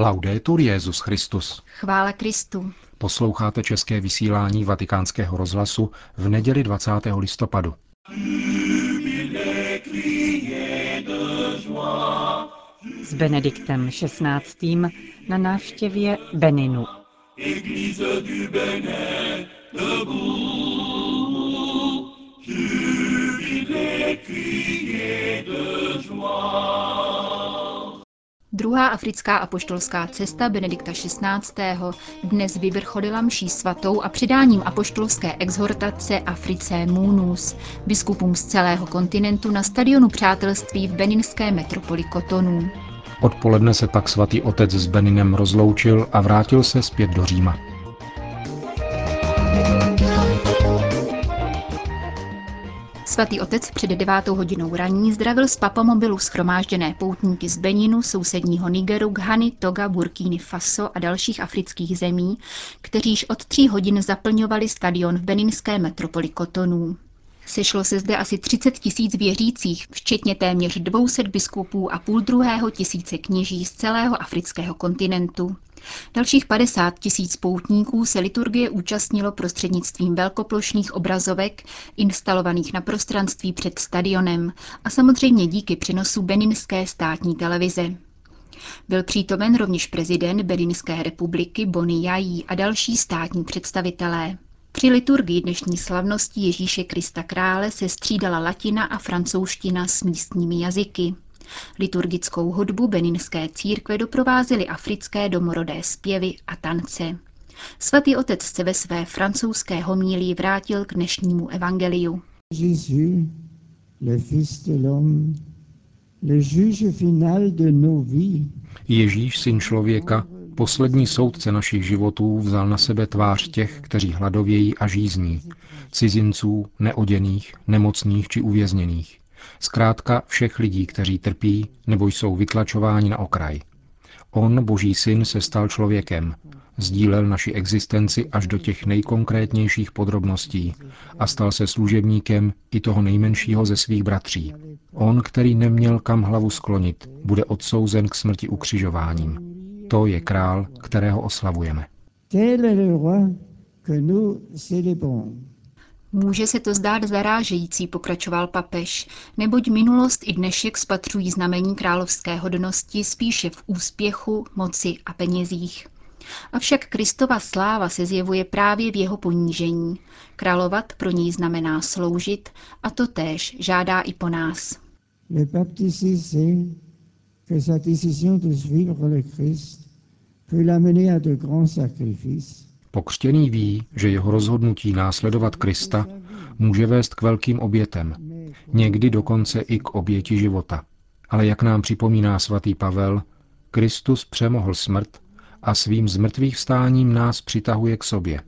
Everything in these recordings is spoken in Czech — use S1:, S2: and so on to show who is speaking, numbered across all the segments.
S1: Laudetur Jezus Christus.
S2: Chvála Kristu.
S1: Posloucháte české vysílání Vatikánského rozhlasu v neděli 20. listopadu.
S3: S Benediktem XVI. na návštěvě Beninu.
S2: Druhá africká apoštolská cesta Benedikta XVI. dnes vyvrcholila mší svatou a přidáním apoštolské exhortace Africe Munus, biskupům z celého kontinentu na stadionu přátelství v beninské metropoli Kotonu.
S1: Odpoledne se pak svatý otec s Beninem rozloučil a vrátil se zpět do Říma.
S2: Svatý otec před devátou hodinou raní zdravil z papamobilu schromážděné poutníky z Beninu, sousedního Nigeru, Ghany, Toga, Burkíny Faso a dalších afrických zemí, kteří již od tří hodin zaplňovali stadion v beninské metropoli Kotonů. Sešlo se zde asi 30 tisíc věřících, včetně téměř 200 biskupů a půl druhého tisíce kněží z celého afrického kontinentu. Dalších 50 tisíc poutníků se liturgie účastnilo prostřednictvím velkoplošných obrazovek instalovaných na prostranství před stadionem a samozřejmě díky přenosu beninské státní televize. Byl přítomen rovněž prezident Beninské republiky Boni Jají a další státní představitelé. Při liturgii dnešní slavnosti Ježíše Krista Krále se střídala latina a francouzština s místními jazyky. Liturgickou hudbu beninské církve doprovázely africké domorodé zpěvy a tance. Svatý otec se ve své francouzské homílii vrátil k dnešnímu evangeliu. Jésus, le fils de l'homme,
S1: le juge final de nos vies. Ježíš, syn člověka, poslední soudce našich životů, vzal na sebe tvář těch, kteří hladovějí a žízní, cizinců, neoděných, nemocných či uvězněných. Zkrátka všech lidí, kteří trpí nebo jsou vytlačováni na okraj. On, boží syn, se stal člověkem, sdílel naši existenci až do těch nejkonkrétnějších podrobností a stal se služebníkem i toho nejmenšího ze svých bratří. On, který neměl kam hlavu sklonit, bude odsouzen k smrti ukřižováním. To je král, kterého oslavujeme.
S2: Může se to zdát zarážející, pokračoval papež, neboť minulost i dnešek spatřují znamení královské hodnosti spíše v úspěchu, moci a penězích. Avšak Kristova sláva se zjevuje právě v jeho ponížení. Královat pro něj znamená sloužit a to též žádá i po nás. Le sacrifices
S1: Pokřtěný ví, že jeho rozhodnutí následovat Krista může vést k velkým obětem, někdy dokonce i k oběti života. Ale jak nám připomíná svatý Pavel, Kristus přemohl smrt a svým zmrtvých vstáním nás přitahuje k sobě.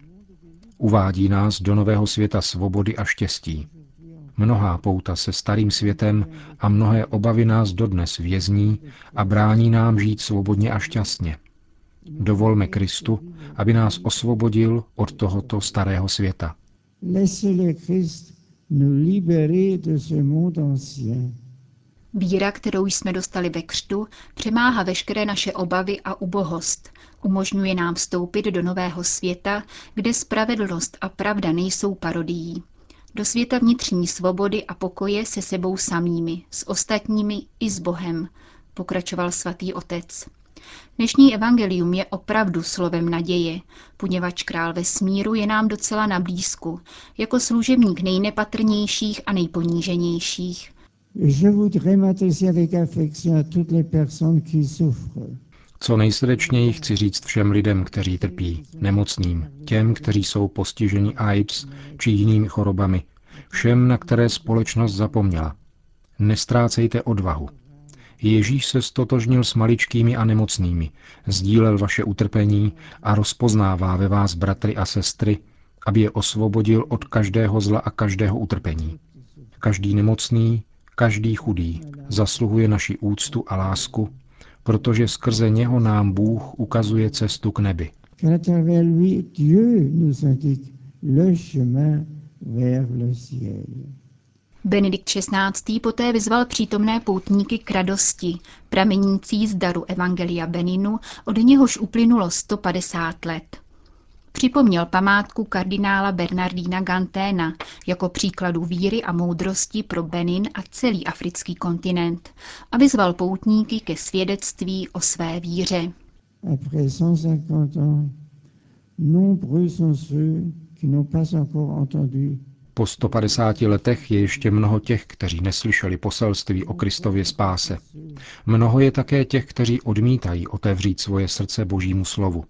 S1: Uvádí nás do nového světa svobody a štěstí. Mnohá pouta se starým světem a mnohé obavy nás dodnes vězní a brání nám žít svobodně a šťastně. Dovolme Kristu, aby nás osvobodil od tohoto starého světa.
S2: Víra, kterou jsme dostali ve křtu, přemáhá veškeré naše obavy a ubohost. Umožňuje nám vstoupit do nového světa, kde spravedlnost a pravda nejsou parodií. Do světa vnitřní svobody a pokoje se sebou samými, s ostatními i s Bohem, pokračoval svatý otec. Dnešní evangelium je opravdu slovem naděje, poněvadž král ve smíru je nám docela na blízku, jako služebník nejnepatrnějších a nejponíženějších.
S1: Co nejsrdečněji chci říct všem lidem, kteří trpí, nemocným, těm, kteří jsou postiženi AIDS či jinými chorobami, všem, na které společnost zapomněla. Nestrácejte odvahu. Ježíš se stotožnil s maličkými a nemocnými, sdílel vaše utrpení a rozpoznává ve vás bratry a sestry, aby je osvobodil od každého zla a každého utrpení. Každý nemocný, každý chudý zasluhuje naši úctu a lásku, protože skrze něho nám Bůh ukazuje cestu k nebi.
S2: Benedikt XVI. poté vyzval přítomné poutníky k radosti, pramenící z daru Evangelia Beninu, od něhož uplynulo 150 let. Připomněl památku kardinála Bernardína Ganténa jako příkladu víry a moudrosti pro Benin a celý africký kontinent a vyzval poutníky ke svědectví o své víře.
S1: Po 150 letech je ještě mnoho těch, kteří neslyšeli poselství o Kristově spáse. Mnoho je také těch, kteří odmítají otevřít svoje srdce Božímu slovu.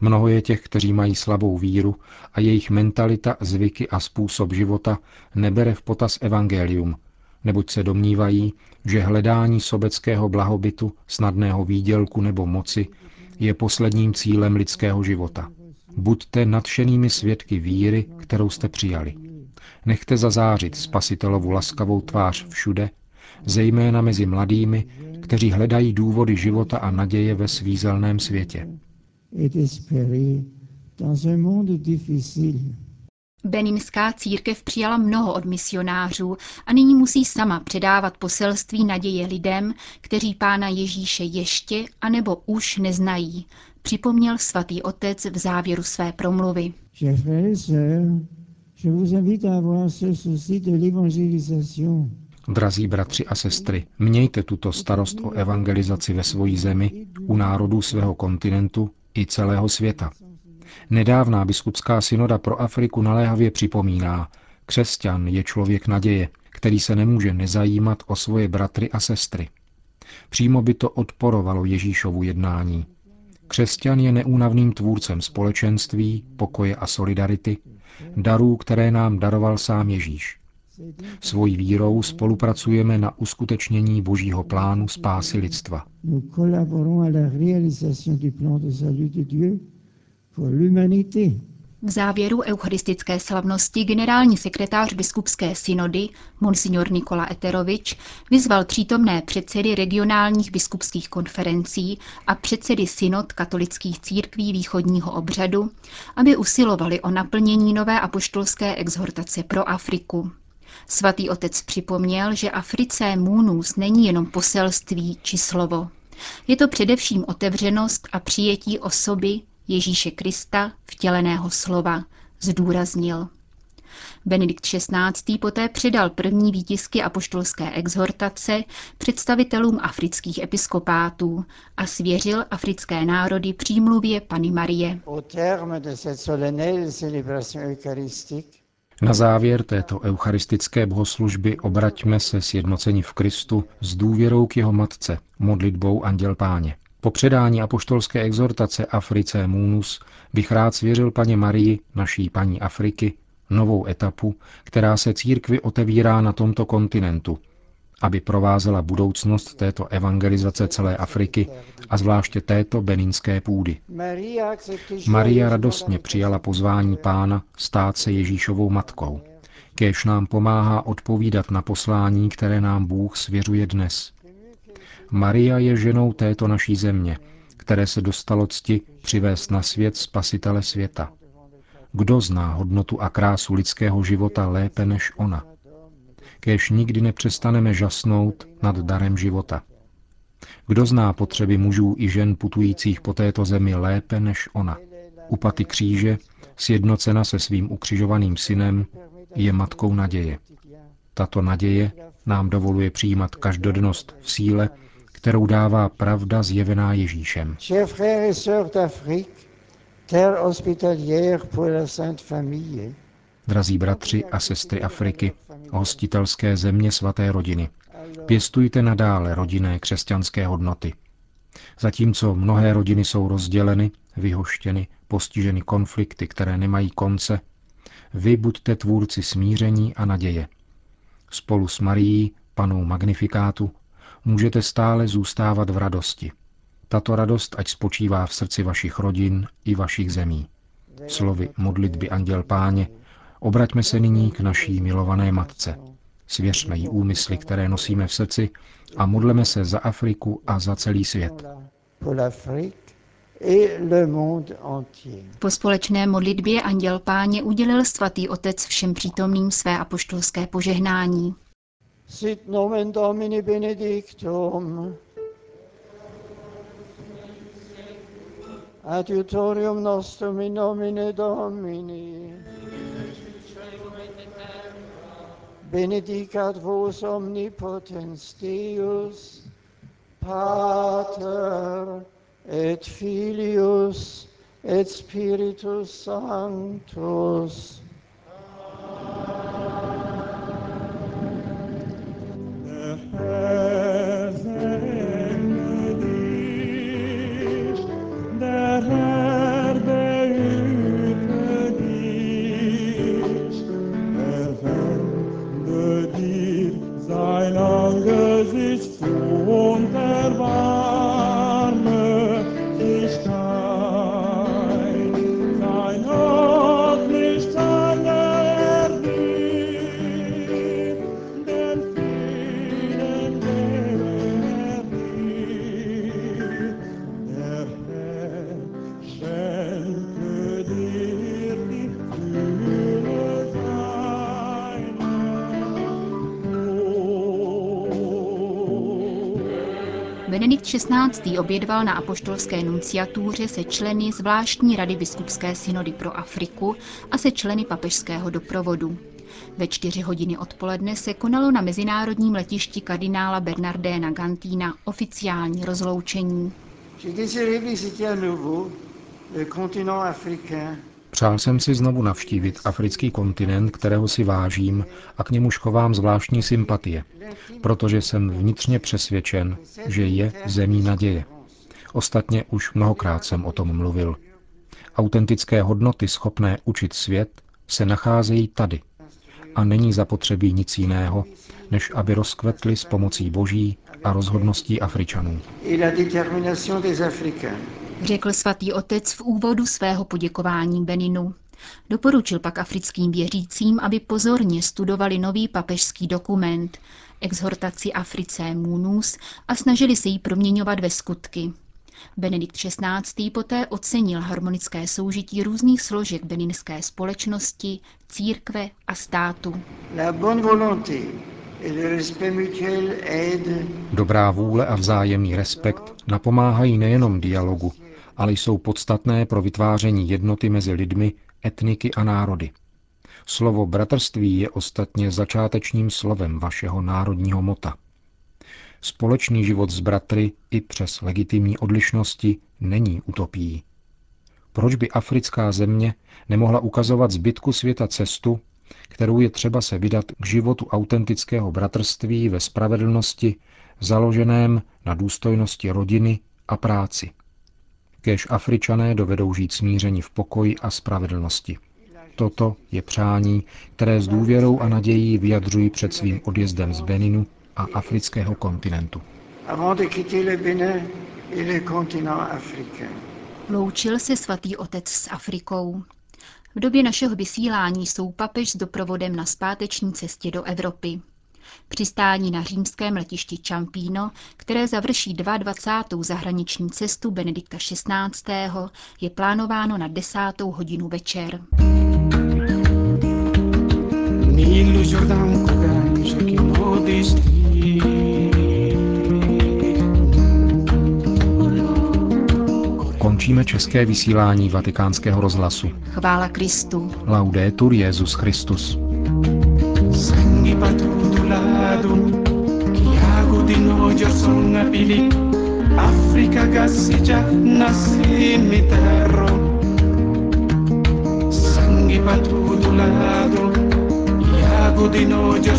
S1: Mnoho je těch, kteří mají slabou víru a jejich mentalita, zvyky a způsob života nebere v potaz evangelium, neboť se domnívají, že hledání sobeckého blahobytu, snadného výdělku nebo moci je posledním cílem lidského života. Buďte nadšenými svědky víry, kterou jste přijali. Nechte zazářit spasitelovu laskavou tvář všude, zejména mezi mladými, kteří hledají důvody života a naděje ve svízelném světě.
S2: Beninská církev přijala mnoho od misionářů a nyní musí sama předávat poselství naděje lidem, kteří pána Ježíše ještě anebo už neznají, připomněl svatý otec v závěru své promluvy.
S1: Drazí bratři a sestry, mějte tuto starost o evangelizaci ve svojí zemi, u národů svého kontinentu i celého světa. Nedávná biskupská synoda pro Afriku naléhavě připomíná, křesťan je člověk naděje, který se nemůže nezajímat o svoje bratry a sestry. Přímo by to odporovalo Ježíšovu jednání. Křesťan je neúnavným tvůrcem společenství, pokoje a solidarity, darů, které nám daroval sám Ježíš. Svojí vírou spolupracujeme na uskutečnění božího plánu spásy lidstva.
S2: V závěru eucharistické slavnosti generální sekretář biskupské synody, monsignor Nikola Eterovič, vyzval přítomné předsedy regionálních biskupských konferencí a předsedy synod katolických církví východního obřadu, aby usilovali o naplnění nové apoštolské exhortace pro Afriku. Svatý otec připomněl, že Africe Munus není jenom poselství či slovo. Je to především otevřenost a přijetí osoby Ježíše Krista, vtěleného slova, zdůraznil. Benedikt XVI. poté předal první výtisky apoštolské exhortace představitelům afrických episkopátů a svěřil africké národy přímluvě Pany Marie.
S1: Na závěr této eucharistické bohoslužby obraťme se sjednoceni v Kristu s důvěrou k jeho matce, modlitbou Anděl Páně. Po předání apoštolské exhortace Africe Munus bych rád svěřil paně Marii, naší paní Afriky, novou etapu, která se církvi otevírá na tomto kontinentu, aby provázela budoucnost této evangelizace celé Afriky a zvláště této beninské půdy. Maria radostně přijala pozvání pána stát se Ježíšovou matkou. Kéž nám pomáhá odpovídat na poslání, které nám Bůh svěřuje dnes. Maria je ženou této naší země, které se dostalo cti přivést na svět spasitele světa. Kdo zná hodnotu a krásu lidského života lépe než ona? Kéž nikdy nepřestaneme žasnout nad darem života. Kdo zná potřeby mužů i žen putujících po této zemi lépe než ona? U paty kříže, sjednocena se svým ukřižovaným synem, je matkou naděje. Tato naděje nám dovoluje přijímat každodennost v síle, kterou dává pravda zjevená Ježíšem. Drazí bratři a sestry Afriky, hostitelské země svaté rodiny, pěstujte nadále rodinné křesťanské hodnoty. Zatímco mnohé rodiny jsou rozděleny, vyhoštěny, postiženy konflikty, které nemají konce, vy buďte tvůrci smíření a naděje. Spolu s Marií, panou Magnifikátu, můžete stále zůstávat v radosti. Tato radost ať spočívá v srdci vašich rodin i vašich zemí. Slovy modlitby Anděl Páně Obraťme se nyní k naší milované matce. Svěřme jí úmysly, které nosíme v srdci a modleme se za Afriku a za celý svět.
S2: Po společné modlitbě Anděl Páně udělil svatý otec všem přítomným své apoštolské požehnání. Sit nomen Domini benedictum. Adiutorium nostrum in nomine Domini. Benedicat vos omnipotens Deus, Pater et Filius et Spiritus Sanctus. XVI. obědval na apoštolské nunciatuře se členy zvláštní rady biskupské synody pro Afriku a se členy papežského doprovodu. Ve čtyři hodiny odpoledne se konalo na mezinárodním letišti kardinála Bernardéna Gantína oficiální rozloučení.
S1: Přál jsem si znovu navštívit africký kontinent, kterého si vážím a k němuž chovám zvláštní sympatie, protože jsem vnitřně přesvědčen, že je zemí naděje. Ostatně už mnohokrát jsem o tom mluvil. Autentické hodnoty schopné učit svět se nacházejí tady. A není zapotřebí nic jiného, než aby rozkvetly s pomocí boží a rozhodností Afričanů.
S2: Řekl svatý otec v úvodu svého poděkování Beninu. Doporučil pak africkým věřícím, aby pozorně studovali nový papežský dokument, exhortaci Africe Munus a snažili se ji proměňovat ve skutky. Benedikt XVI. poté ocenil harmonické soužití různých složek beninské společnosti, církve a státu.
S1: Dobrá vůle a vzájemný respekt napomáhají nejenom dialogu, ale jsou podstatné pro vytváření jednoty mezi lidmi, etniky a národy. Slovo bratrství je ostatně začátečním slovem vašeho národního mota. Společný život s bratry i přes legitimní odlišnosti není utopií. Proč by africká země nemohla ukazovat zbytku světa cestu, kterou je třeba se vydat k životu autentického bratrství ve spravedlnosti, založeném na důstojnosti rodiny a práci? Kéž Afričané dovedou žít smíření v pokoji a spravedlnosti. Toto je přání, které s důvěrou a nadějí vyjadřují před svým odjezdem z Beninu a afrického kontinentu.
S2: Loučil se svatý otec s Afrikou. V době našeho vysílání jsou papež s doprovodem na zpáteční cestě do Evropy. Přistání na římském letišti Čampíno, které završí 22. zahraniční cestu Benedikta XVI., je plánováno na 10. hodinu večer.
S1: Končíme české vysílání vatikánského rozhlasu.
S2: Chvála Kristu.
S1: Laudetur Jezus Christus. Aladun Ki agudinojo son apilik Afrika gasija nasi mitaro Sangi patutulado Iagudinojo